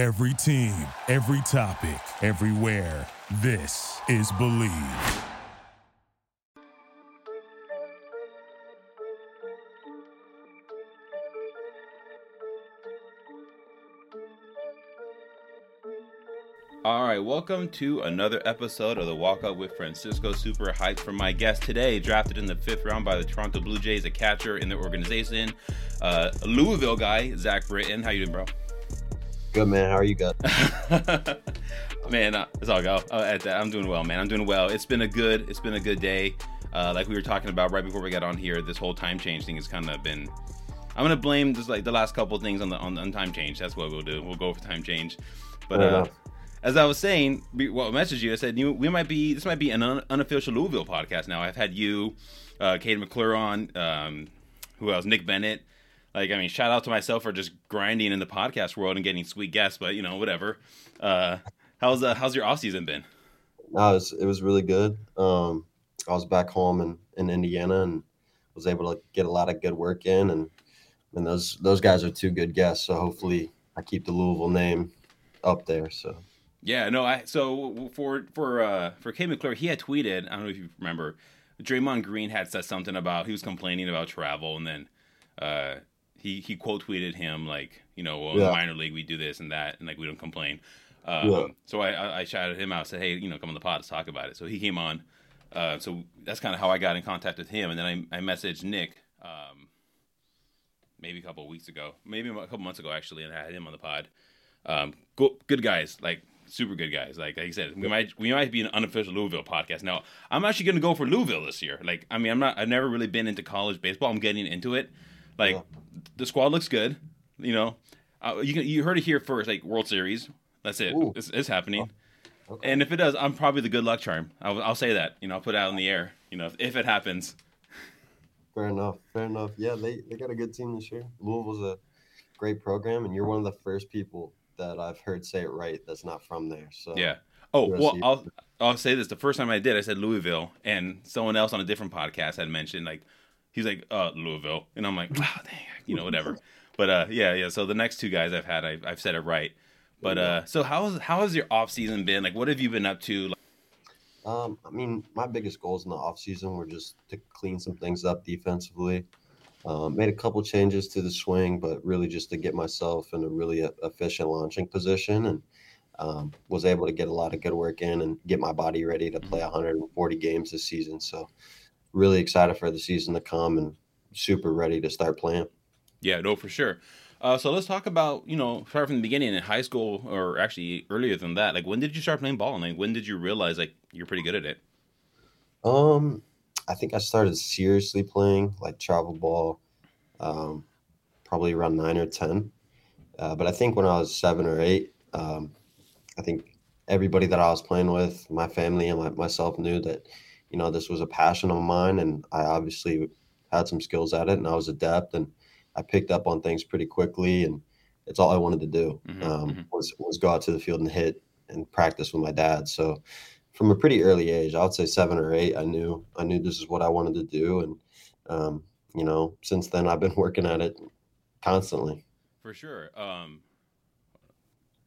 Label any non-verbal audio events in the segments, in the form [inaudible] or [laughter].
Every team, every topic, everywhere. This is Believe. All right, welcome to another episode of the Walk Up with Francisco. Super hyped for my guest today, drafted in the fifth round by the Toronto Blue Jays, a catcher in their organization, uh, Louisville guy, Zach Britton. How you doing, bro? Good man. How are you, guys? [laughs] man, uh, it's all go. Uh, at that, I'm doing well, man. I'm doing well. It's been a good, it's been a good day. Uh, like we were talking about right before we got on here, this whole time change thing has kind of been. I'm gonna blame just like the last couple of things on the on, on time change. That's what we'll do. We'll go for time change. But uh, as I was saying, we, well, I messaged you. I said you, we might be this might be an un, unofficial Louisville podcast now. I've had you, uh, Kade McClure on. Um, who else? Nick Bennett. Like I mean, shout out to myself for just grinding in the podcast world and getting sweet guests. But you know, whatever. Uh, how's uh, how's your off season been? No, it was, it was really good. Um, I was back home in, in Indiana and was able to get a lot of good work in, and and those those guys are two good guests. So hopefully, I keep the Louisville name up there. So Yeah, no. I so for for uh for Kade McClure, he had tweeted. I don't know if you remember. Draymond Green had said something about he was complaining about travel, and then uh he he quote tweeted him like you know well in the minor league we do this and that and like we don't complain. Um, Yeah. So I, I shouted him out, said hey you know come on the pod let's talk about it. So he came on. Uh, so that's kind of how I got in contact with him, and then I I messaged Nick. Um, maybe a couple of weeks ago, maybe a couple months ago actually, and I had him on the pod. Um, go, good guys, like super good guys. Like like I said, we might we might be an unofficial Louisville podcast. Now I'm actually going to go for Louisville this year. Like I mean, I'm not. I've never really been into college baseball. I'm getting into it. Like the squad looks good. You know, uh, you can, you heard it here first. Like World Series. That's it. Ooh. It's, it's happening. okay. And if it does, I'm probably the good luck charm. I'll, I'll say that. You know, I'll put it out in the air. You know, if, if it happens. fair enough. Fair enough. Yeah, they they got a good team this year. Louisville's a great program, and you're one of the first people that I've heard say it right. That's not from there. So Yeah. Oh Yes, well, I'll I'll say this. The first time I did, I said Louisville, and someone else on a different podcast had mentioned like he's like uh Louisville, and I'm like, wow, dang, you know, whatever. [laughs] but uh, yeah, yeah. So the next two guys I've had, I've, I've said it right. But uh, so how has how has your off season been? Like, what have you been up to? Like, Um, I mean, my biggest goals in the offseason were just to clean some things up defensively. Um, made a couple changes to the swing, but really just to get myself in a really efficient launching position and um, was able to get a lot of good work in and get my body ready to play 140 games this season. So, really excited for the season to come and super ready to start playing. yeah, no, for sure. Uh, so let's talk about you know start from the beginning in high school or actually earlier than that. Like, when did you start playing ball? And like, when did you realize like you're pretty good at it? Um, I think I started seriously playing like travel ball, um, probably around nine or ten. Uh, but I think when I was seven or eight, um, I think everybody that I was playing with, my family and my, myself, knew that you know this was a passion of mine, and I obviously had some skills at it, and I was adept, and I picked up on things pretty quickly, and it's all I wanted to do Mhm, um, mhm. was was go out to the field and hit and practice with my dad. So from a pretty early age, I would say seven or eight, I knew I knew this is what I wanted to do, and um, you know, since then I've been [laughs] working at it constantly. For sure. Um,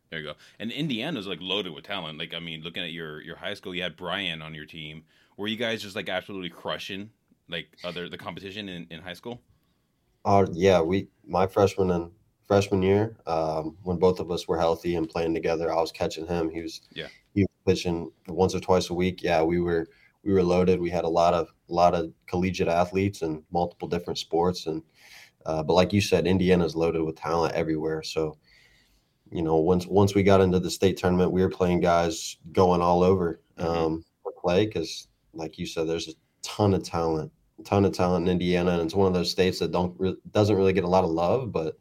there you go. And Indiana's like loaded with talent. Like I mean, looking at your your high school, you had Brian on your team. Were you guys just like absolutely crushing like other the competition in, in high school? Uh, yeah, we my freshman and freshman year, um, when both of us were healthy and playing together, I was catching him. He was Yeah. he was pitching once or twice a week. Yeah, we were we were loaded. We had a lot of a lot of collegiate athletes and multiple different sports, and uh, but like you said, Indiana's loaded with talent everywhere. So you know, once once we got into the state tournament, we were playing guys going all over Mhm. um, for play because, like you said, there's a ton of talent, a ton of talent in Indiana, and it's one of those states that don't re- doesn't really get a lot of love, but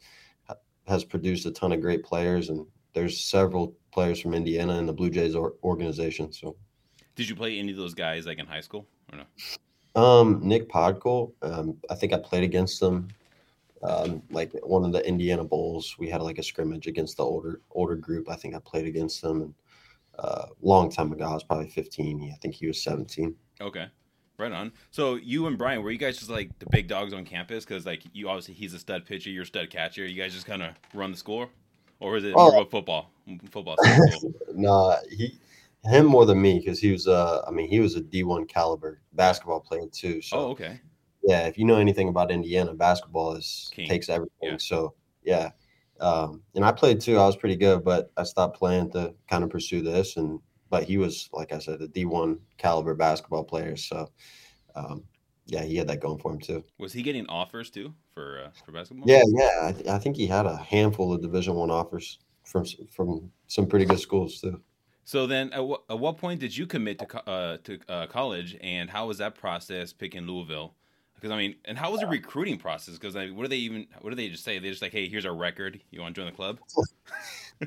has produced a ton of great players. And there's several players from Indiana in the Blue Jays or- organization. So, Did you play any of those guys like in high school or no? um, Nick Podkul, um, I think I played against them. Um, like one of the Indiana Bulls, we had like a scrimmage against the older older group. I think I played against them, and uh, long time ago, I was probably 15. He- I think he was 17. Okay. Right on. So you and Brian, were you guys just like the big dogs on campus? Because like you obviously he's a stud pitcher, you're a stud catcher. You guys just kind of run the score, or is it Oh. more football? football. school. [laughs] nah, he him more than me because he was uh I mean he was a D one caliber basketball player too. So oh, okay. yeah, if you know anything about Indiana, basketball is King. takes everything. Yeah. So yeah. Um, and I played too. I was pretty good, but I stopped playing to kind of pursue this. And but he was, like I said, a D one caliber basketball player. So um, yeah, he had that going for him too. Was he getting offers too for uh, for basketball? Yeah, yeah. I, th- I think he had a handful of Division One offers from from some pretty good schools too. So then, at, wh- at what point did you commit to co- uh, to uh, college, and how was that process picking Louisville? Because I mean, and how was the recruiting process? Because I mean, what do they even? What do they just say? They just like, hey, here's our record. You want to join the club? [laughs]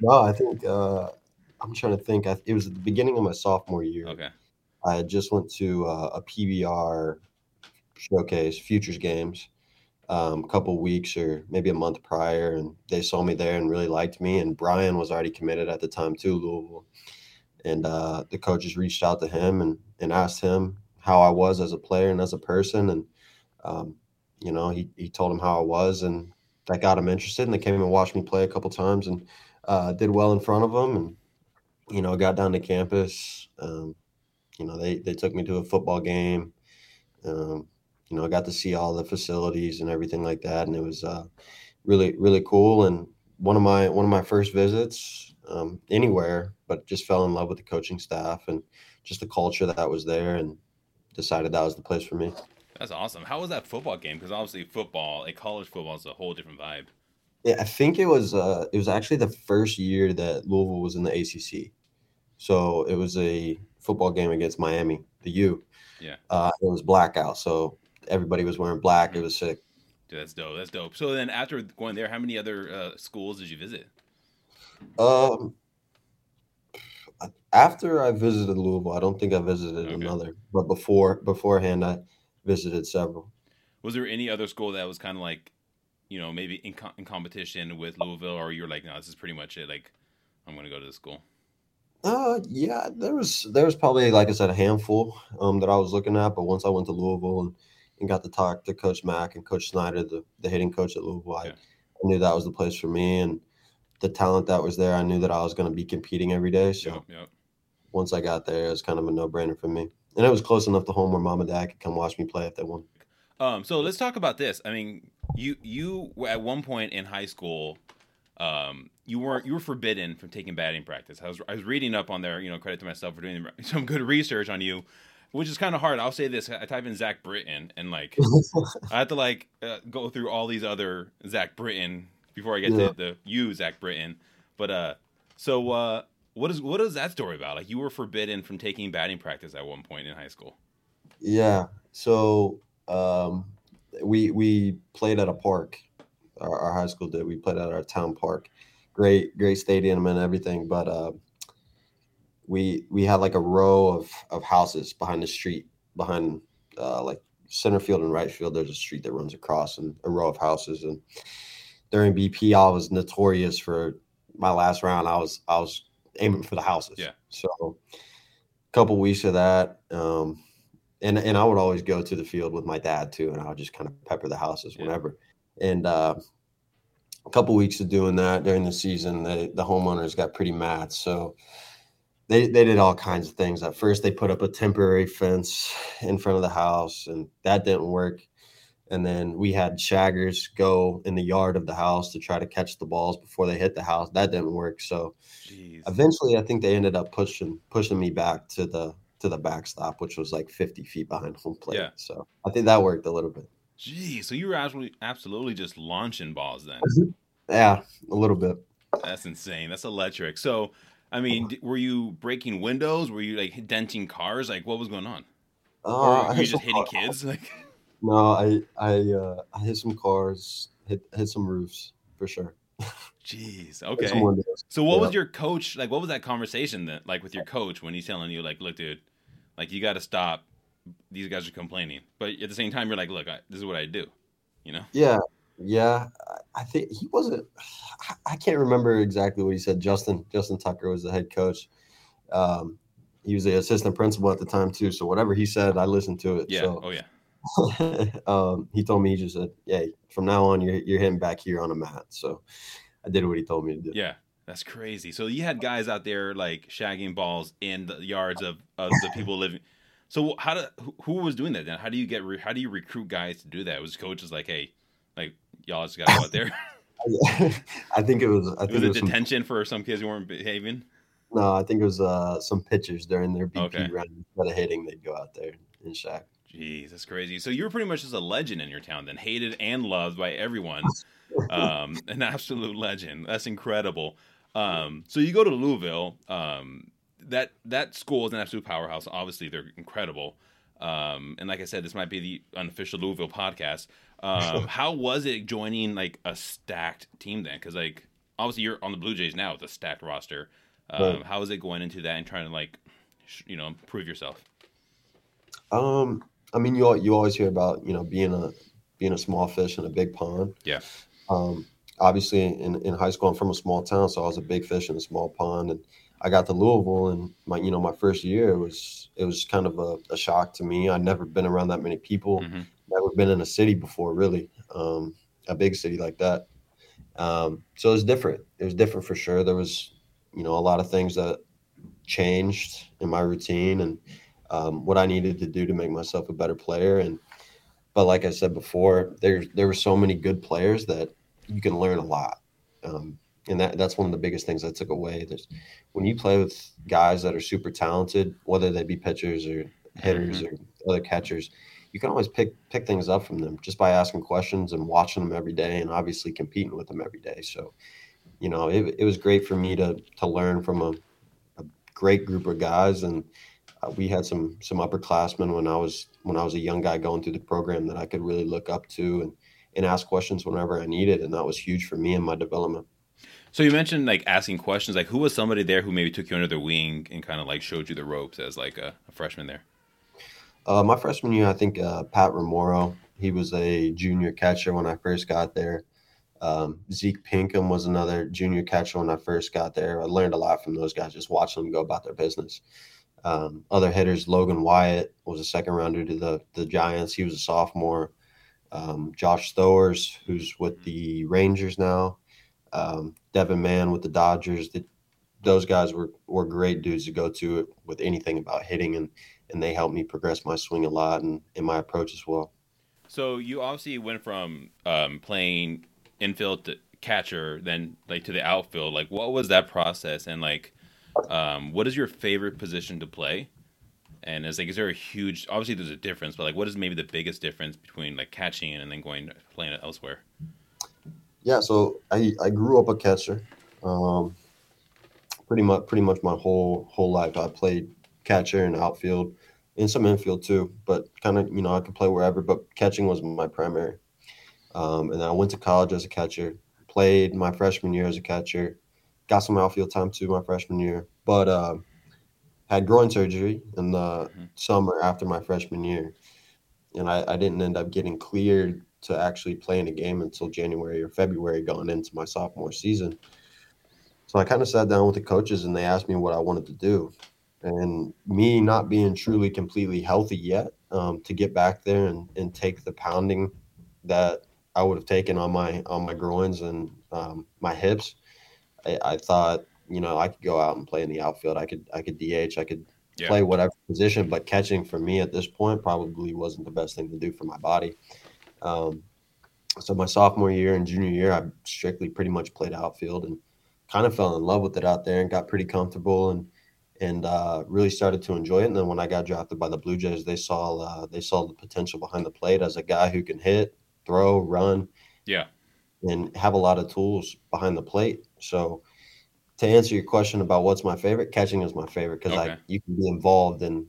No, I think uh, I'm trying to think. I, it was at the beginning of my sophomore year. Okay. I had just went to uh, a PBR showcase, Futures Games, um, a couple weeks or maybe a month prior, and they saw me there and really liked me. And Brian was already committed at the time to Louisville, and uh, the coaches reached out to him and and asked him how I was as a player and as a person, and um, you know he he told him how I was, and that got him interested. And they came and watched me play a couple times and uh, did well in front of them, and you know got down to campus. Um, you know they they took me to a football game um, you know i got to see all the facilities and everything like that and it was uh, really really cool and one of my one of my first visits um, anywhere but just fell in love with the coaching staff and just the culture that was there and decided that was the place for me That's awesome. How was that football game? Because obviously, football, like college football, is a whole different vibe. yeah, i think it was uh, it was actually the first year that louisville was in the acc so it was a football game against miami the u Yeah. uh, it was blackout so everybody was wearing black it was sick Dude, that's dope. That's dope. So then, after going there, how many other uh, schools did you visit? Um, after I visited Louisville, I don't think I visited Okay. another, but before beforehand, I visited several. Was there any other school that was kind of like, you know, maybe in, co- in competition with Louisville, or you're like, no, this is pretty much it. Like, I'm gonna go to this school. Uh, yeah, there was there was probably like I said a handful um that I was looking at, but once I went to Louisville and, and got to talk to Coach Mack and Coach Snider, the the hitting coach at Louisville, I, Yeah. I knew that was the place for me and the talent that was there. I knew that I was going to be competing every day, so. Yep, yep. once I got there, it was kind of a no brainer for me. And it was close enough to home where mom and dad could come watch me play if they wanted. Um, so let's talk about this. I mean, you you were at one point in high school, um, you weren't you were forbidden from taking batting practice. I was I was reading up on there. You know, credit to myself for doing [laughs] some good research on you, which is kind of hard. I'll say this: I type in Zach Britton, and like [laughs] I had to like uh, go through all these other Zach Britton before I get Yeah. to the you Zach Britton. But uh, so uh, what is what is that story about? Like you were forbidden from taking batting practice at one point in high school. Yeah. So um, we we played at a park. Our, our high school did. We played at our town park. Great, great stadium and everything. But uh, we we had like a row of of houses behind the street, behind uh, like center field and right field. There's a street that runs across and a row of houses. And during BP, I was notorious for my last round. I was I was aiming for the houses. Yeah. So a couple weeks of that. Um, and and I would always go to the field with my dad too, and I would just kind of pepper the houses Yeah. whenever. And uh, a couple weeks of doing that during the season, the the homeowners got pretty mad. So they they did all kinds of things. At first, they put up a temporary fence in front of the house, and that didn't work. And then we had shaggers go in the yard of the house to try to catch the balls before they hit the house. That didn't work. So Jeez. eventually, I think they ended up pushing pushing me back to the to the backstop, which was like 50 feet behind home plate. Yeah. So I think that worked a little bit. Geez, So you were absolutely absolutely just launching balls then. Yeah, a little bit. That's insane. That's electric. So, I mean, d- were you breaking windows? Were you like denting cars? Like, what was going on? Uh, Or were you just hitting kids? Like, No, I I uh, I hit some cars, hit hit some roofs for sure. jeez. [laughs] Okay. So, what was your coach like? What was that conversation that like with your coach when he's telling you like, look, dude, like you got to stop. These guys are complaining, but at the same time, you're like, look, I, this is what I do. You know? Yeah, yeah. I- think he wasn't. I- I can't remember exactly what he said. Justin Justin Tucker was the head coach. Um, he was the assistant principal at the time too. So whatever he said, I listened to it. Yeah. So Oh yeah. [laughs] um, he told me he just said, "Hey, from now on, you're you're hitting back here on a mat." So I did what he told me to do. Yeah. That's crazy. So you had guys out there like shagging balls in the yards of, of the [laughs] people living. So how do who was doing that then? How do you get how do you recruit guys to do that? Was coaches like, hey, like y'all just got to go out there? [laughs] I think it was. I think was it it was some, detention for some kids who weren't behaving? no, I think it was uh, some pitchers during their BP Okay. run instead of hitting, they'd go out there and shack. Jeez, that's crazy. So you were pretty much just a legend in your town, then hated and loved by everyone. Um, [laughs] an absolute legend. That's incredible. Um, so you go to Louisville. Um, that that school is an absolute powerhouse. Obviously, they're incredible. Um, and like I said, this might be the unofficial Louisville podcast. Um, [laughs] how was it joining like a stacked team then? Because like obviously you're on the Blue Jays now with a stacked roster. Um, Right. How was it going into that and trying to like, sh- you know, prove yourself? Um, I mean, you you always hear about you know being a being a small fish in a big pond. Yeah. Um, obviously, in, in high school, I'm from a small town, so I was a big fish in a small pond, and I got to Louisville, and my you know my first year it was it was kind of a, a shock to me. I'd never been around that many people, Mhm. never been in a city before, really, um, a big city like that. Um, so it was different. It was different for sure. There was you know a lot of things that changed in my routine and um, what I needed to do to make myself a better player. And but like I said before, there there were so many good players that you can learn a lot. Um, and that that's one of the biggest things I took away. There's when you play with guys that are super talented, whether they be pitchers or hitters or other catchers, you can always pick pick things up from them just by asking questions and watching them every day, and obviously competing with them every day. So, you know, it, it was great for me to to learn from a, a great group of guys, and we had some some upperclassmen when I was when I was a young guy going through the program that I could really look up to and and ask questions whenever I needed, and that was huge for me in my development. So you mentioned like asking questions. Like, who was somebody there who maybe took you under their wing and kind of like showed you the ropes as like a, a freshman there? Uh, my freshman year, I think uh, Pat Remoro, he was a junior catcher when I first got there. Um, Zeke Pinkham was another junior catcher when I first got there. I learned a lot from those guys, just watching them go about their business. Um, other hitters, Logan Wyatt was a second rounder to the the Giants. He was a sophomore. Um, Josh Stowers, who's with the Rangers now. Um, Devin Mann with the Dodgers. The, those guys were were great dudes to go to with anything about hitting and and they helped me progress my swing a lot and in my approach as well. So you obviously went from um, playing infield to catcher, then like to the outfield. Like, what was that process? And like, um, what is your favorite position to play? And is like, is there a huge? Obviously, there's a difference, but like, what is maybe the biggest difference between like catching and then going playing it elsewhere? Yeah, so I, I grew up a catcher. Um, pretty much pretty much my whole whole life I played catcher and outfield and some infield too, but kind of you know I could play wherever, but catching was my primary. Um, and I went to college as a catcher, played my freshman year as a catcher, got some outfield time too my freshman year, but uh, had groin surgery in the Mhm. summer after my freshman year, and I, I didn't end up getting cleared to actually play in a game until January or February going into my sophomore season. So I kind of sat down with the coaches and they asked me what I wanted to do. And me not being truly completely healthy yet um, to get back there and, and take the pounding that I would have taken on my on my groins and um, my hips, I, I thought you know I could go out and play in the outfield. I could I could DH. I could Yeah. play whatever position, but catching for me at this point probably wasn't the best thing to do for my body. Um, so my sophomore year and junior year, I strictly pretty much played outfield and kind of fell in love with it out there and got pretty comfortable and and uh, really started to enjoy it. And then when I got drafted by the Blue Jays, they saw uh, they saw the potential behind the plate as a guy who can hit, throw, run, Yeah. and have a lot of tools behind the plate. So to answer your question about what's my favorite, catching is my favorite because Okay. I you can be involved in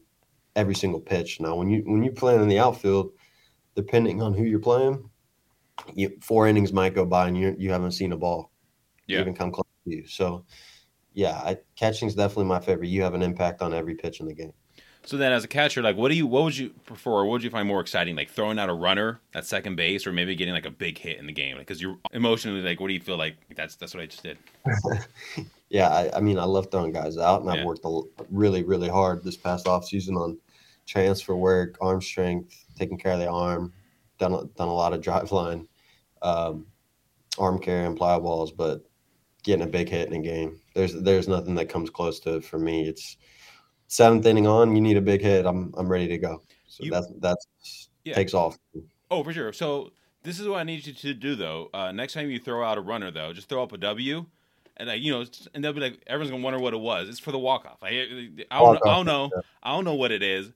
every single pitch. Now when you when you playing in the outfield, depending on who you're playing, you, four innings might go by and you you haven't seen a ball Yeah. even come close to you. So yeah, I, catching is definitely my favorite. You have an impact on every pitch in the game. So then, as a catcher, like, what do you, what would you prefer? What would you find more exciting, like throwing out a runner at second base, or maybe getting like a big hit in the game? Because you're emotionally, like, what do you feel like? That's that's what I just did. [laughs] Yeah, I, I mean, I love throwing guys out, and Yeah. I've worked a, really, really hard this past off season on transfer work, arm strength, taking care of the arm, done a- done a lot of [laughs] Driveline, um, arm carry, and plyo balls. But getting a big hit in a game. There's there's nothing that comes close to it for me. It's seventh inning on, you need a big hit. I'm I'm ready to go. So You- that's that's Yeah. takes off. Oh, for sure. So this is what I need you to do, though. Uh, next time you throw out a runner, though, just throw up a W, and like you know, and they'll be like, everyone's gonna wonder what it was. It's for the walk off. I, I don't, I don't know. yeah. I don't know what it is.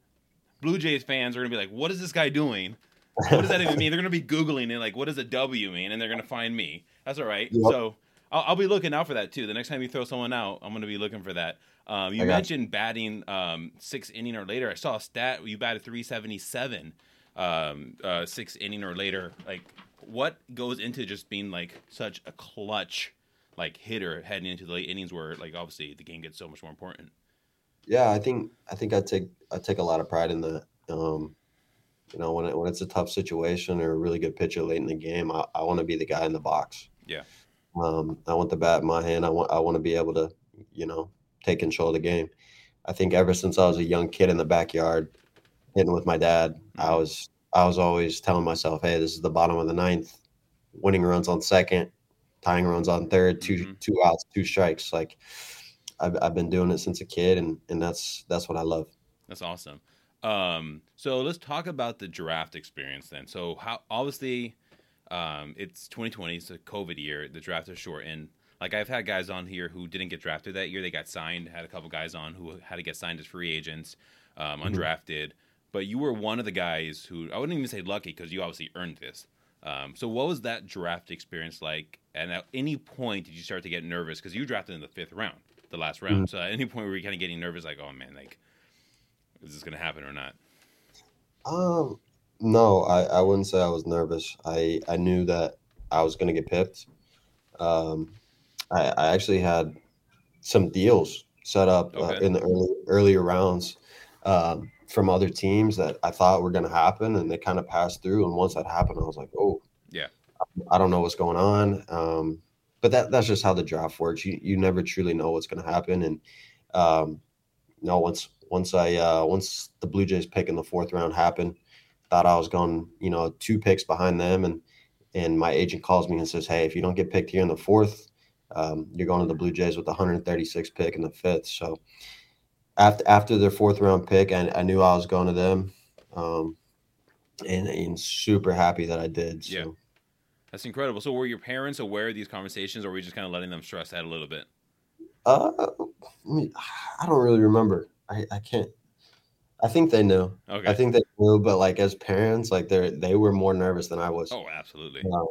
Blue Jays fans are gonna be like, what is this guy doing? [laughs] What does that even mean? They're gonna be googling it, like, what does a W mean? And they're gonna find me. That's all right. Yep. So I'll, I'll be looking out for that too. The next time you throw someone out, I'm gonna be looking for that. Um, you mentioned batting um, six inning or later. I saw a stat. You batted 377 um, uh, six inning or later. Like, what goes into just being like such a clutch like hitter heading into the late innings, where like obviously the game gets so much more important. Yeah, I think I think I take I take a lot of pride in that. Um, you know, when it, when it's a tough situation or a really good pitcher late in the game, I, I want to be the guy in the box. Yeah. Um, I want the bat in my hand. I want I want to be able to, you know, take control of the game. I think ever since I was a young kid in the backyard, hitting with my dad, I Mhm. was I was always telling myself, "Hey, this is the bottom of the ninth, winning runs on second, tying runs on 3rd two Mhm. two outs, two strikes." Like I've I've been doing it since a kid, and and that's that's what I love. That's awesome. Um, so let's talk about the draft experience then. So how obviously um, it's 2020, it's a COVID year. The draft is shortened. Like I've had guys on here who didn't get drafted that year. They got signed. Had a couple guys on who had to get signed as free agents, um, Mhm. undrafted. But you were one of the guys who I wouldn't even say lucky because you obviously earned this. Um, so what was that draft experience like? And at any point did you start to get nervous because you drafted in the fifth round, the last round? So at any point were you kind of getting nervous, like, oh man, like is this going to happen or not? Um, no, I, I wouldn't say I was nervous. I, I knew that I was going to get picked. Um, I, I actually had some deals set up uh, in the early earlier rounds um, from other teams that I thought were going to happen, and they kind of passed through. And once that happened, I was like, oh, Yeah. I don't know what's going on. Um, but that that's just how the draft works. You you never truly know what's going to happen, and um, no, once once I uh, once the Blue Jays pick in the fourth round happened, thought I was going, you know, two picks behind them, and and my agent calls me and says, hey, if you don't get picked here in the fourth, um, you're going to the Blue Jays with the 136 pick in the fifth. So after after their fourth round pick, I, I knew I was going to them, um, and and super happy that I did. So. Yeah. That's incredible. So were your parents aware of these conversations, or were you just kind of letting them stress out a little bit? Uh, I don't really remember. I, I can't. I think they knew. Okay. I think they knew, but like as parents, like they they were more nervous than I was. oh, absolutely. Uh,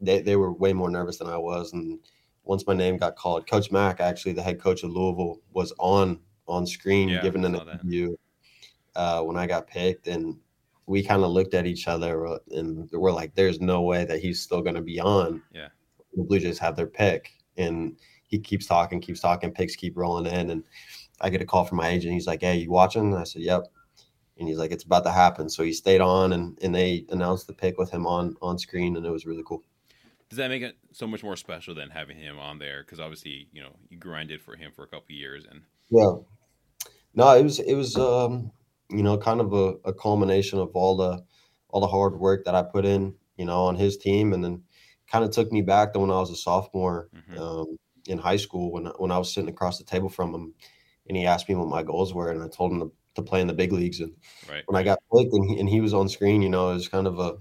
they they were way more nervous than I was. And once my name got called, Coach Mack, actually the head coach of Louisville, was on on screen Yeah, giving an I saw that. interview uh, when I got picked, and we kind of looked at each other uh, and we're like, "There's no way that he's still going to be on." Yeah. the Blue Jays have their pick, and he keeps talking, keeps talking, picks keep rolling in, and I get a call from my agent. He's like, "Hey, you watching?" I said, "Yep." And he's like, "It's about to happen." So he stayed on, and and they announced the pick with him on on screen, and it was really cool. Does that make it so much more special than having him on there? Because obviously, you know, you grinded for him for a couple years, and Yeah. No, it was it was um, you know, kind of a, a culmination of all the all the hard work that I put in, you know, on his team and then kind of took me back to when I was a sophomore Mhm. um, in high school when when I was sitting across the table from him and he asked me what my goals were and I told him to, to play in the big leagues and right. when I got picked and he, and he was on screen, you know, it was kind of a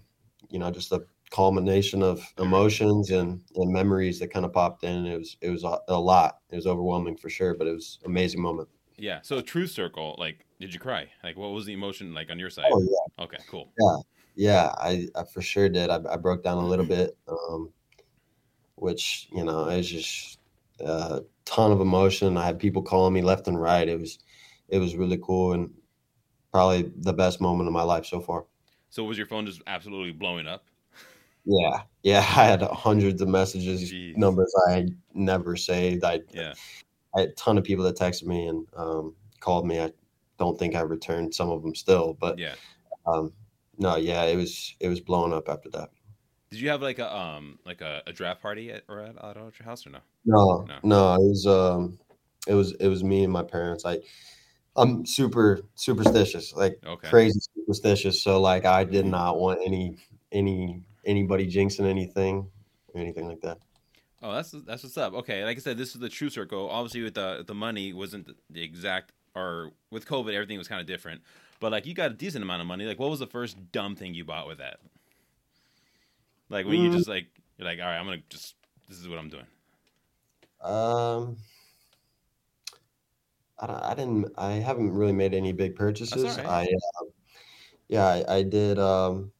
you know, just a culmination of emotions and, and memories that kind of popped in. It was it was a, a lot. It was overwhelming for sure, but it was an amazing moment. Yeah. So Truth Circle, like, did you cry? Like, what was the emotion like on your side? Oh yeah. Okay, cool. Yeah, I, I for sure did. I, I broke down a little bit, um, which you know it was just a ton of emotion. I had people calling me left and right. It was it was really cool and probably the best moment of my life so far. So was your phone just absolutely blowing up? Yeah, yeah. [laughs] I had hundreds of messages, Jeez. numbers I never saved. I, Yeah. I had a ton of people that texted me and um, called me. I don't think I returned some of them still, but Yeah. um, no, yeah, it was it was blown up after that. Did you have like a um like a, a draft party at or at, at your house or no? No, No. no, it was um, it was it was me and my parents. I, I'm super superstitious, like Okay. crazy superstitious. So like, I did not want any any anybody jinxing anything or anything like that. Oh, that's that's what's up. Okay, like I said, this is the true circle. Obviously, with the the money wasn't the exact, or with COVID, everything was kind of different. But like, you got a decent amount of money. Like, what was the first dumb thing you bought with that? Like when you Mm. just like you're like, all right, I'm gonna just this is what I'm doing. Um, I, I didn't. I haven't really made any big purchases. right. I, um, yeah, I, I did. Um,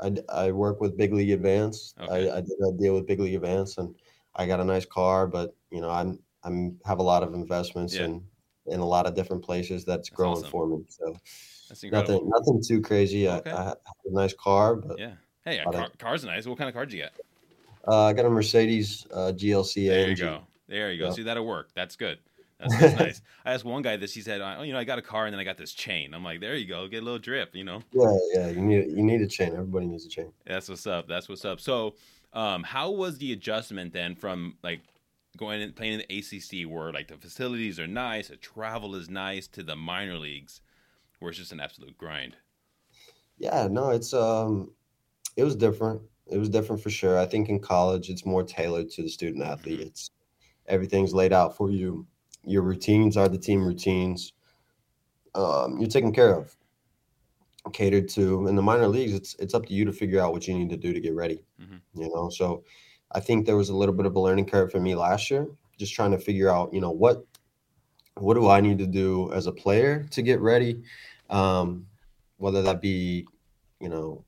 I, I work with Big League Advance. Okay. I, I did a deal with Big League Advance, and I got a nice car. But you know, I'm I'm have a lot of investments Yeah. in in a lot of different places that's growing awesome. for me. So That's incredible. nothing nothing too crazy. Okay. I, I have a nice car, but Yeah. Hey, a I- car's nice. What kind of car do you get? uh, I got a Mercedes uh, GLC There you go. There you go. Yeah. See that'll work. That's good. That's, that's [laughs] nice. I asked one guy this. He said, "Oh, you know, I got a car and then I got this chain." I'm like, "There you go. Get a little drip." You know. Yeah, yeah. You need you need a chain. Everybody needs a chain. That's what's up. That's what's up. So, um, how was the adjustment then from like going and playing in the ACC, where like the facilities are nice, the travel is nice, to the minor leagues, where it's just an absolute grind? Yeah, no, it's um it was different. It was different for sure. I think in college it's more tailored to the student athlete. Mhm. It's everything's laid out for you. Your routines are the team routines. Um, you're taken care of, catered to. In the minor leagues, it's it's up to you to figure out what you need to do to get ready. Mhm. You know, so I think there was a little bit of a learning curve for me last year, just trying to figure out, you know, what what do I need to do as a player to get ready, um, whether that be, you know,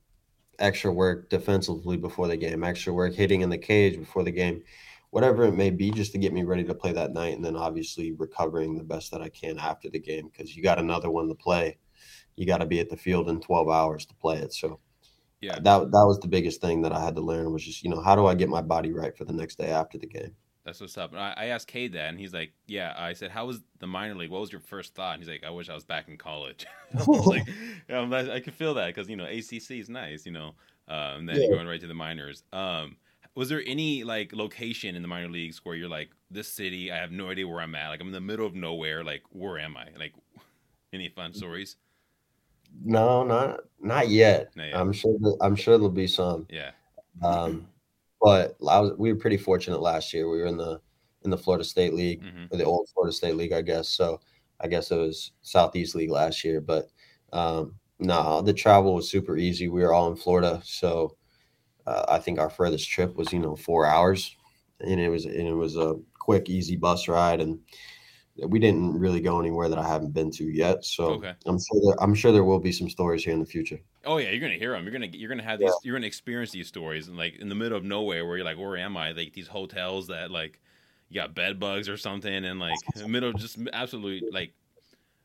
extra work defensively before the game, extra work hitting in the cage before the game, whatever it may be, just to get me ready to play that night, and then obviously recovering the best that I can after the game because you got another one to play. You got to be at the field in 12 hours to play it. So Yeah. that that was the biggest thing that I had to learn was just you know how do I get my body right for the next day after the game. That's what's up. And I, I asked Kade that, and he's like, "Yeah." I said, "How was the minor league? What was your first thought?" And he's like, "I wish I was back in college." [laughs] I was like, [laughs] [laughs] yeah, I'm I could feel that because you know ACC is nice, you know, uh, and then Yeah. going right to the minors. Um, was there any like location in the minor leagues where you're like, "This city, I have no idea where I'm at. Like I'm in the middle of nowhere. Like where am I?" Like [laughs] any fun stories? No, not not yet. Not yet. I'm sure that, I'm sure there'll be some. Yeah. Um, but I was, we were pretty fortunate last year. We were in the in the Florida State League, hmm or the old Florida State League, I guess. So I guess it was Southeast League last year. But um, no, the travel was super easy. We were all in Florida, so uh, I think our furthest trip was you know four hours, and it was and it was a quick, easy bus ride, and we didn't really go anywhere that I haven't been to yet. So Okay. I'm sure there, I'm sure there will be some stories here in the future. Oh yeah, you're gonna hear them. You're gonna you're gonna have these. You're gonna experience these stories, and like in the middle of nowhere, where you're like, where am I? Like these hotels that like you got bed bugs or something, and like in [laughs] the middle, just absolutely like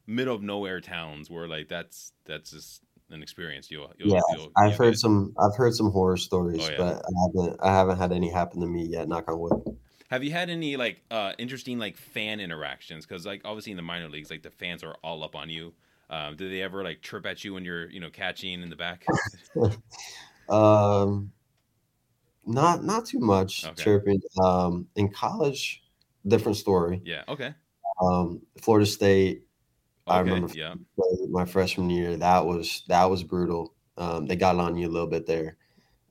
middle of nowhere towns where like that's that's just an experience. You'll, you'll Yeah, you'll, I've you'll heard get. some I've heard some horror stories, Oh, yeah. but I haven't I haven't had any happen to me yet. Knock on wood. Have you had any like uh interesting like fan interactions? Because like obviously in the minor leagues, like the fans are all up on you. Um, do they ever like chirp at you when you're you know catching in the back? [laughs] Um, not not too much Okay. chirping. Um, in college, different story. yeah. Okay. Um, Florida State, I remember Yeah. my freshman year. That was that was brutal. Um, they got on you a little bit there.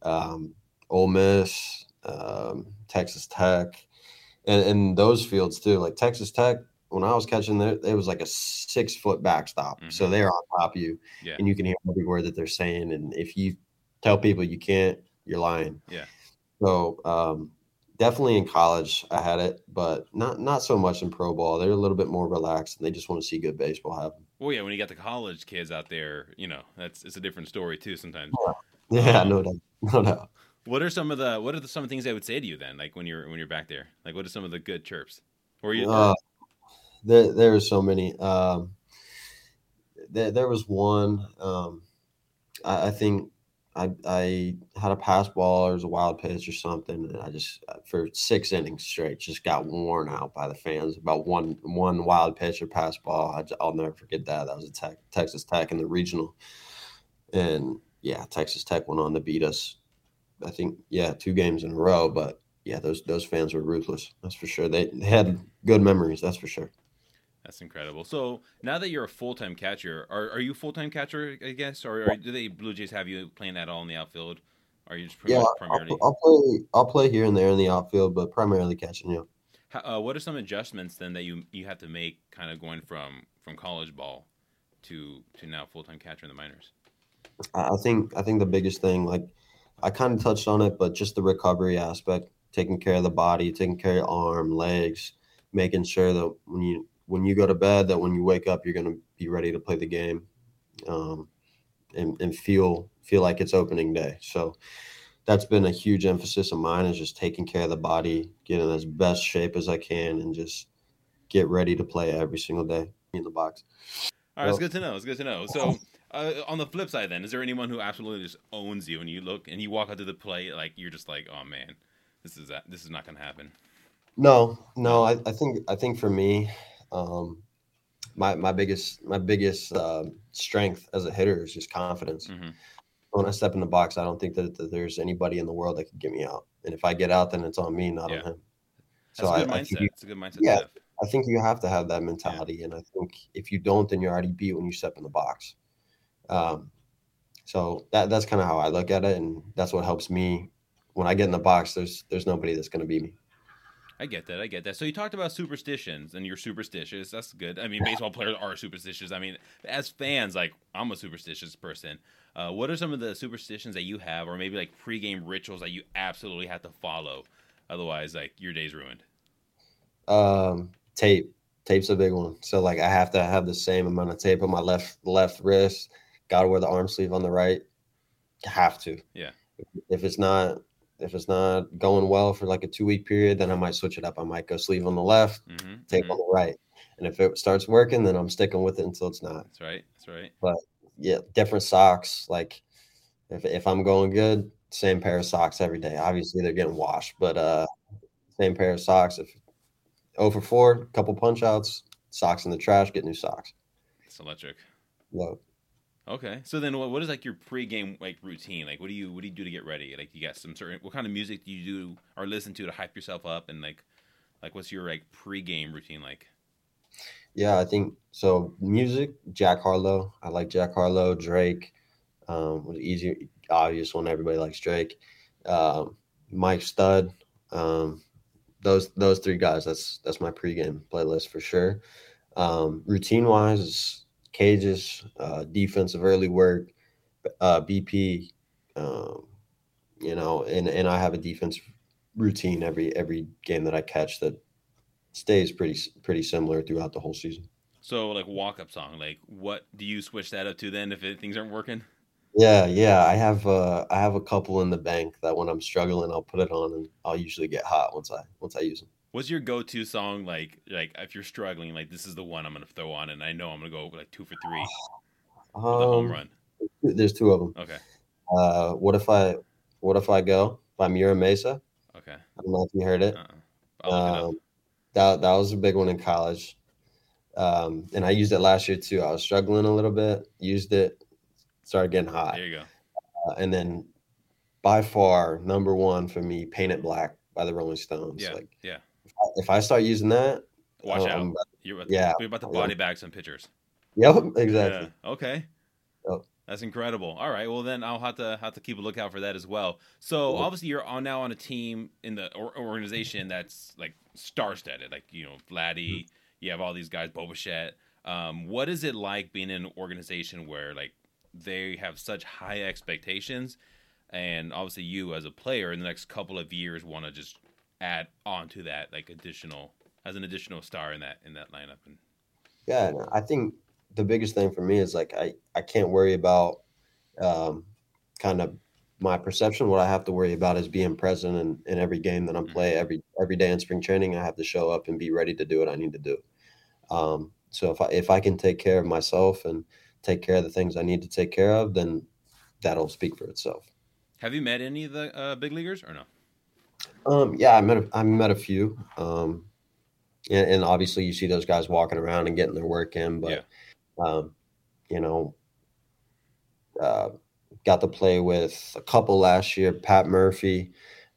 Um, Ole Miss, um, Texas Tech, and, and those fields too. Like Texas Tech, when I was catching there, it was like a six foot backstop. So Mhm. they're on top of you, Yeah. and you can hear every word that they're saying. And if you tell people you can't, you're lying. Yeah. So um, definitely in college, I had it, but not not so much in pro ball. They're a little bit more relaxed, and they just want to see good baseball happen. Well, yeah, when you got the college kids out there, you know, that's it's a different story too. Sometimes. Yeah, Um, no doubt, [laughs] no doubt. What are some of the what are the, some of the things they would say to you then? Like when you're when you're back there, like what are some of the good chirps? Or you? Uh, there, there are so many. Um, there, there was one. Um, I, I think I, I had a pass ball or was a wild pitch or something, and I just uh, for six innings straight just got worn out by the fans about one one wild pitch or pass ball. I, will never forget that. That was a tech, Texas Tech in the regional, and yeah, Texas Tech went on to beat us. I think yeah, two games in a row, but yeah, those those fans were ruthless. That's for sure. They, they had good memories. That's for sure. That's incredible. So now that you're a full time catcher, are are you full time catcher? I guess, or, or do they Blue Jays have you playing at all in the outfield? Or are you just Yeah, I'll. I'll play. I'll play here and there in the outfield, but primarily catching. Yeah. How, uh, what are some adjustments then that you you have to make, kind of going from from college ball to to now full time catcher in the minors? I I think I think the biggest thing, like I kind of touched on it, but just the recovery aspect, taking care of the body, taking care of arm, legs, making sure that when you when you go to bed, that when you wake up, you're gonna be ready to play the game, um, and and feel feel like it's opening day. So that's been a huge emphasis of mine is just taking care of the body, getting as best shape as I can, and just get ready to play every single day in the box. All right, it's good to know. It's good to know. So, [laughs] uh, on the flip side, then, is there anyone who absolutely just owns you and you look and you walk out to the plate like you're just like, oh man, this is that this is not gonna happen. No, no. I, I think I think for me, um, my my biggest my biggest uh, strength as a hitter is just confidence. hmm When I step in the box, I don't think that, that there's anybody in the world that can get me out. And if I get out, then it's on me, not Yeah. on him. That's So a good I, I mindset. think you, it's a good mindset. Yeah. I think you have to have that mentality, and I think if you don't, then you're already beat when you step in the box. Um, so that that's kind of how I look at it, and that's what helps me when I get in the box. There's there's nobody that's going to beat me. I get that. I get that. So you talked about superstitions, and you're superstitious. That's good. I mean, baseball players are superstitious. I mean, as fans, like I'm a superstitious person. Uh, what are some of the superstitions that you have, or maybe like pregame rituals that you absolutely have to follow? Otherwise, like your day's ruined. Um, tape. Tape's a big one. So like I have to have the same amount of tape on my left left wrist. Got to wear the arm sleeve on the right. Have to. Yeah. If it's not if it's not going well for like a two week period, then I might switch it up. I might go sleeve on the left, hmm tape on the right. And if it starts working, then I'm sticking with it until it's not. That's right. That's right. But yeah, different socks. Like if if I'm going good, same pair of socks every day. Obviously they're getting washed, but uh same pair of socks. If over four, couple punch outs, socks in the trash, get new socks. It's electric. Yeah. Okay. So then, what, what is like your pregame like routine? Like, what do you what do you do to get ready? Like, you got some certain what kind of music do you do or listen to to hype yourself up? And like, like what's your like pregame routine like? Yeah, I think so. Music, Jack Harlow. I like Jack Harlow, Drake. Um, was easy, obvious one. Everybody likes Drake. Um, Mike Stud. Um, those those three guys. That's that's my pregame playlist for sure. Um, routine wise, is cages, uh, defensive early work, uh, BP. Um, you know, and and I have a defensive routine every every game that I catch that stays pretty pretty similar throughout the whole season. So like walk up song. Like, what do you switch that up to then if it, things aren't working? Yeah, yeah. I have uh I have a couple in the bank that when I'm struggling, I'll put it on and I'll usually get hot once I once I use them. What's your go to song? Like, like if you're struggling, like this is the one I'm gonna throw on, and I know I'm gonna go like two for three with a home Um, run. there's two of them. Okay. Uh, what if I what if I go by Mira Mesa? Okay. I don't know if you heard it. Uh-uh. I'll look it up. Um, that that was a big one in college, um, and I used it last year too. I was struggling a little bit, used it, started getting hot, There you go. uh, and then by far number one for me, "Paint It Black" by the Rolling Stones. Yeah. Like Yeah. If I start using that, Watch I'm- out. You're about, yeah. you're about to Yeah. body bag some pitchers. Yep, exactly. Yeah. Okay. Yep. That's incredible. All right. Well, then I'll have to have to keep a lookout for that as well. So obviously you're on now on a team in the or- organization that's like star-studded. Like you know, Vladdy. You have all these guys, Boba Um, what is it like being in an organization where like they have such high expectations, and obviously you as a player in the next couple of years want to just add on to that like additional as an additional star in that in that lineup and Yeah, I think the biggest thing for me is like I I can't worry about um, kind of my perception. What I have to worry about is being present in, in every game that I'm Mhm. playing. Every every day in spring training, I have to show up and be ready to do what I need to do. Um, so if I if I can take care of myself and take care of the things I need to take care of, then that'll speak for itself. Have you met any of the uh, big leaguers or no? Um, yeah, I met a, I met a few. Um, and, and obviously you see those guys walking around and getting their work in, but um, you know, uh, got to play with a couple last year. Pat Murphy,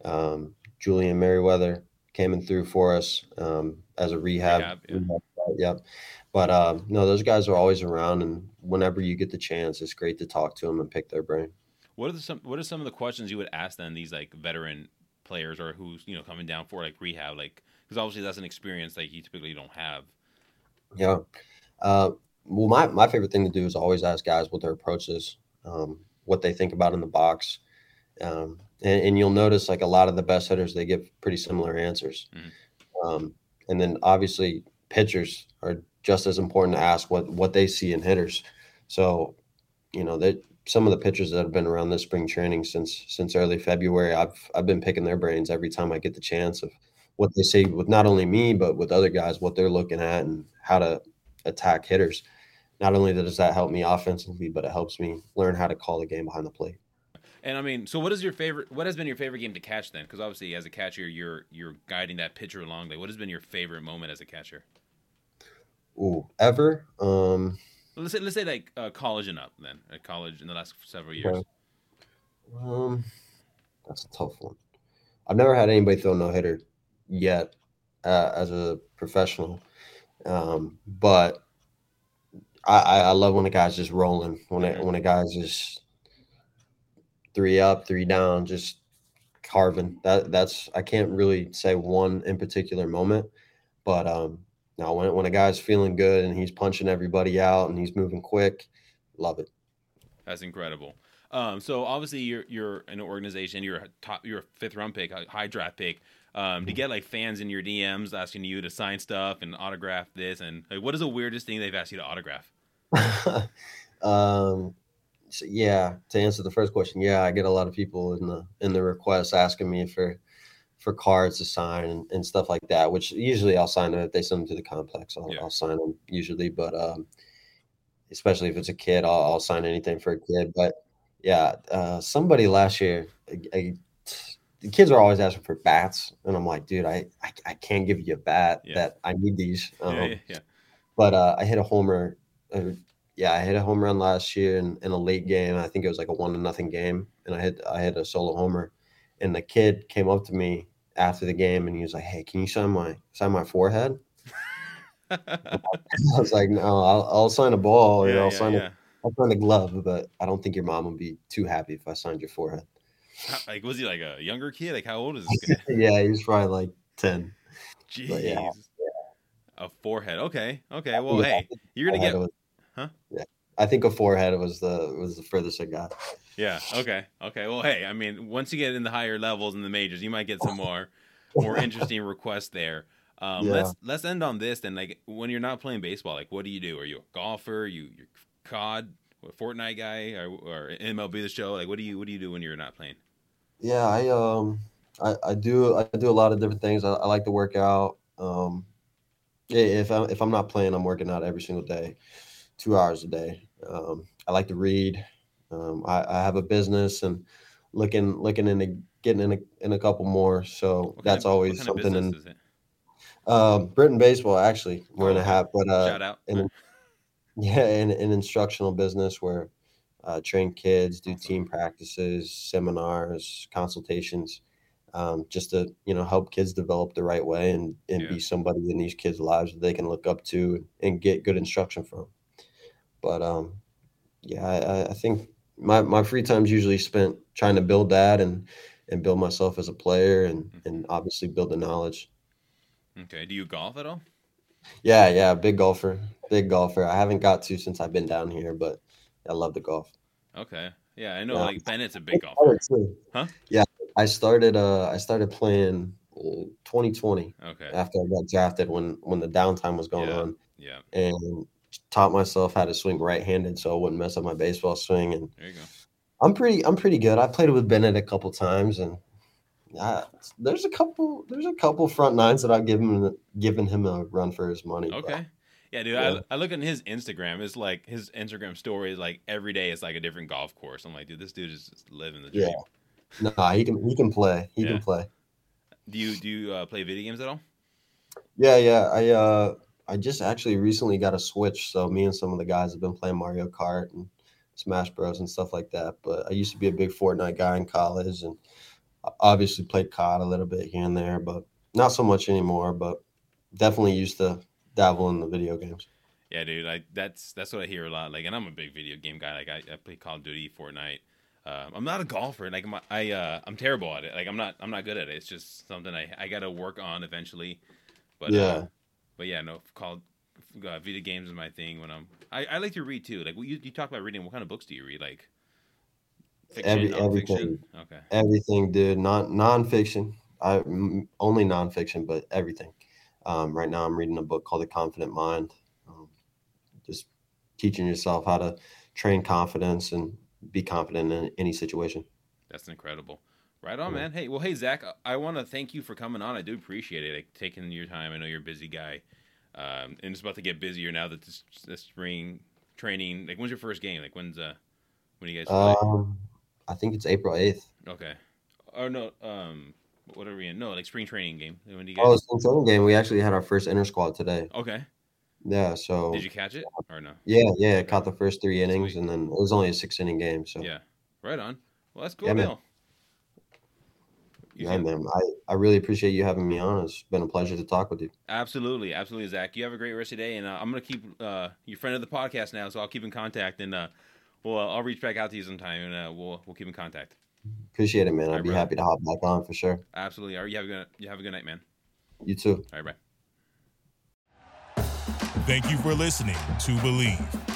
um, Julian Merryweather came in through for us um, as a rehab. Rehab, yeah. Yep. But um, no, those guys are always around, and whenever you get the chance, it's great to talk to them and pick their brain. What are the, some What are some of the questions you would ask then these like veteran players or who's you know coming down for like rehab, like because obviously that's an experience like you typically don't have. Yeah. Uh, well, my, my favorite thing to do is always ask guys what their approach is, um, what they think about in the box. Um, and, and, you'll notice like a lot of the best hitters, they give pretty similar answers. Mm-hmm. Um, and then obviously pitchers are just as important to ask what, what they see in hitters. So, you know, that some of the pitchers that have been around this spring training since, since early February, I've, I've been picking their brains every time I get the chance of what they say with not only me, but with other guys, what they're looking at and how to attack hitters not only does that help me offensively, but it helps me learn how to call the game behind the plate. And I mean, so what is your favorite? What has been your favorite game to catch then? Because obviously, as a catcher, you're you're guiding that pitcher along. Like, what has been your favorite moment as a catcher? Ooh, ever? Um, let's say let's say like uh, college and up. Then at college in the last several years. Um, that's a tough one. I've never had anybody throw no hitter yet uh, as a professional, um, but I, I love when the guy's just rolling. When it, when a guy's just three up, three down, just carving. That that's I can't really say one in particular moment, but um, now when when a guy's feeling good and he's punching everybody out and he's moving quick, love it. That's incredible. Um, so obviously you're you're an organization. You're a top. You're a fifth round pick, high draft pick. Um, to mm-hmm. get like fans in your DMs asking you to sign stuff and autograph this, and like, what is the weirdest thing they've asked you to autograph? [laughs] um, so yeah, to answer the first question, yeah, I get a lot of people in the in the requests asking me for for cards to sign and, and stuff like that. Which usually I'll sign them if they send them to the complex. I'll, yeah. I'll sign them usually, but um, especially if it's a kid, I'll, I'll sign anything for a kid. But yeah, uh, somebody last year, I, the kids are always asking for bats, and I'm like, dude, I I, I can't give you a bat. Yeah. That I need these. Um, yeah, yeah, But uh, I hit a homer yeah, I hit a home run last year in, in a late game. I think it was like a one to nothing game, and I hit I hit a solo homer. And the kid came up to me after the game, and he was like, "Hey, can you sign my sign my forehead?" [laughs] I was like, "No, I'll, I'll sign a ball. Yeah, I'll yeah, sign yeah. a, I'll sign a glove, but I don't think your mom would be too happy if I signed your forehead." Like, was he like a younger kid? Like, how old is [laughs] this guy? yeah, he was probably like ten. Jeez. yeah, a forehead. Okay. Okay. Well, hey, you're gonna get. Was, huh? Yeah. I think a forehead was the was the furthest I got. Yeah. Okay. Okay. Well, hey, I mean, once you get in the higher levels in the majors, you might get some more more [laughs] interesting requests there. Um, yeah. Let's let's end on this then. Like, when you're not playing baseball, like, what do you do? Are you a golfer? You you COD, Fortnite guy, or, or MLB the Show? Like, what do you what do you do when you're not playing? Yeah, I um I, I do I do a lot of different things. I, I like to work out. Um, if I'm if I'm not playing, I'm working out every single day, two hours a day. Um, I like to read. Um, I, I, have a business and looking looking into getting in a, in a couple more. So what that's of, always something. in um, Britain baseball actually we're oh, a half, but uh, shout out. In, yeah, in an instructional business where uh, train kids, do team practices, seminars, consultations um, just to you know help kids develop the right way and and yeah. be somebody in these kids' lives that they can look up to and get good instruction from. But um, yeah, I, I think my my free time is usually spent trying to build that and and build myself as a player and mm-hmm. and obviously build the knowledge. Okay. Do you golf at all? Yeah, yeah, big golfer, big golfer. I haven't got to since I've been down here, but I love the golf. Okay. Yeah, I know. Yeah. Like Bennett's a big golfer. Huh? Yeah, I started uh I started playing 2020. Okay. After I got drafted when when the downtime was going yeah. on. Yeah. And taught myself how to swing right-handed so I wouldn't mess up my baseball swing and there you go. I'm pretty I'm pretty good. I played with Bennett a couple times and uh, there's a couple there's a couple front nines that I've given given him a run for his money. Okay. But, yeah, dude. Yeah. I, I look at his Instagram. It's like his Instagram story is like every day. It's like a different golf course. I'm like, dude, this dude is just living the dream. Yeah. No, he can he can play. He yeah. can play. Do you do you uh, play video games at all? Yeah, yeah. I uh I just actually recently got a Switch, so me and some of the guys have been playing Mario Kart and Smash Bros and stuff like that. But I used to be a big Fortnite guy in college, and obviously played COD a little bit here and there, but not so much anymore. But definitely used to dabble in the video games. Yeah, dude. Like that's that's what I hear a lot. Like, and I'm a big video game guy. Like I, I play Call of Duty, Fortnite. Um, I'm not a golfer. Like my, I, uh, I'm terrible at it. Like I'm not, I'm not good at it. It's just something I, I got to work on eventually. But Yeah. uh, but yeah, no, called uh, video games is my thing. When I'm, I, I like to read too. Like you, you talk about reading. What kind of books do you read? Like fiction, Every- everything. Okay. Everything, dude. Not nonfiction. I m- only nonfiction, but everything. Um, right now, I'm reading a book called The Confident Mind. Um, just teaching yourself how to train confidence and be confident in any situation. That's incredible. Right on, Yeah. man. Hey, well, hey, Zach, I- want to thank you for coming on. I do appreciate it, like taking your time. I know you're a busy guy, um, and it's about to get busier now that this, this spring training. Like, when's your first game? Like, when's uh, when do you guys play? Um, I think it's April 8th. okay. Or no, um, what are we in? No, like spring training game. When do you guys? Oh, spring training game. We actually had our first inter squad today. okay. Yeah, so Did you catch it or no? yeah, yeah, I caught the first three innings, Sweet. and then it was only a six inning game. So Yeah. Right on. Well, that's cool, Yeah, man. deal. You yeah, can- man, I, I really appreciate you having me on. It's been a pleasure to talk with you. Absolutely, absolutely, Zach. You have a great rest of your day, and uh, I'm gonna keep uh, your friend of the podcast now, so I'll keep in contact, and uh, well, I'll reach back out to you sometime, and uh, we'll we'll keep in contact. Appreciate it, man. All I'd right, be brother. happy to hop back on for sure. Absolutely. All right, you have a good you have a good night, man. You too. All right, bye. Thank you for listening to Bleav.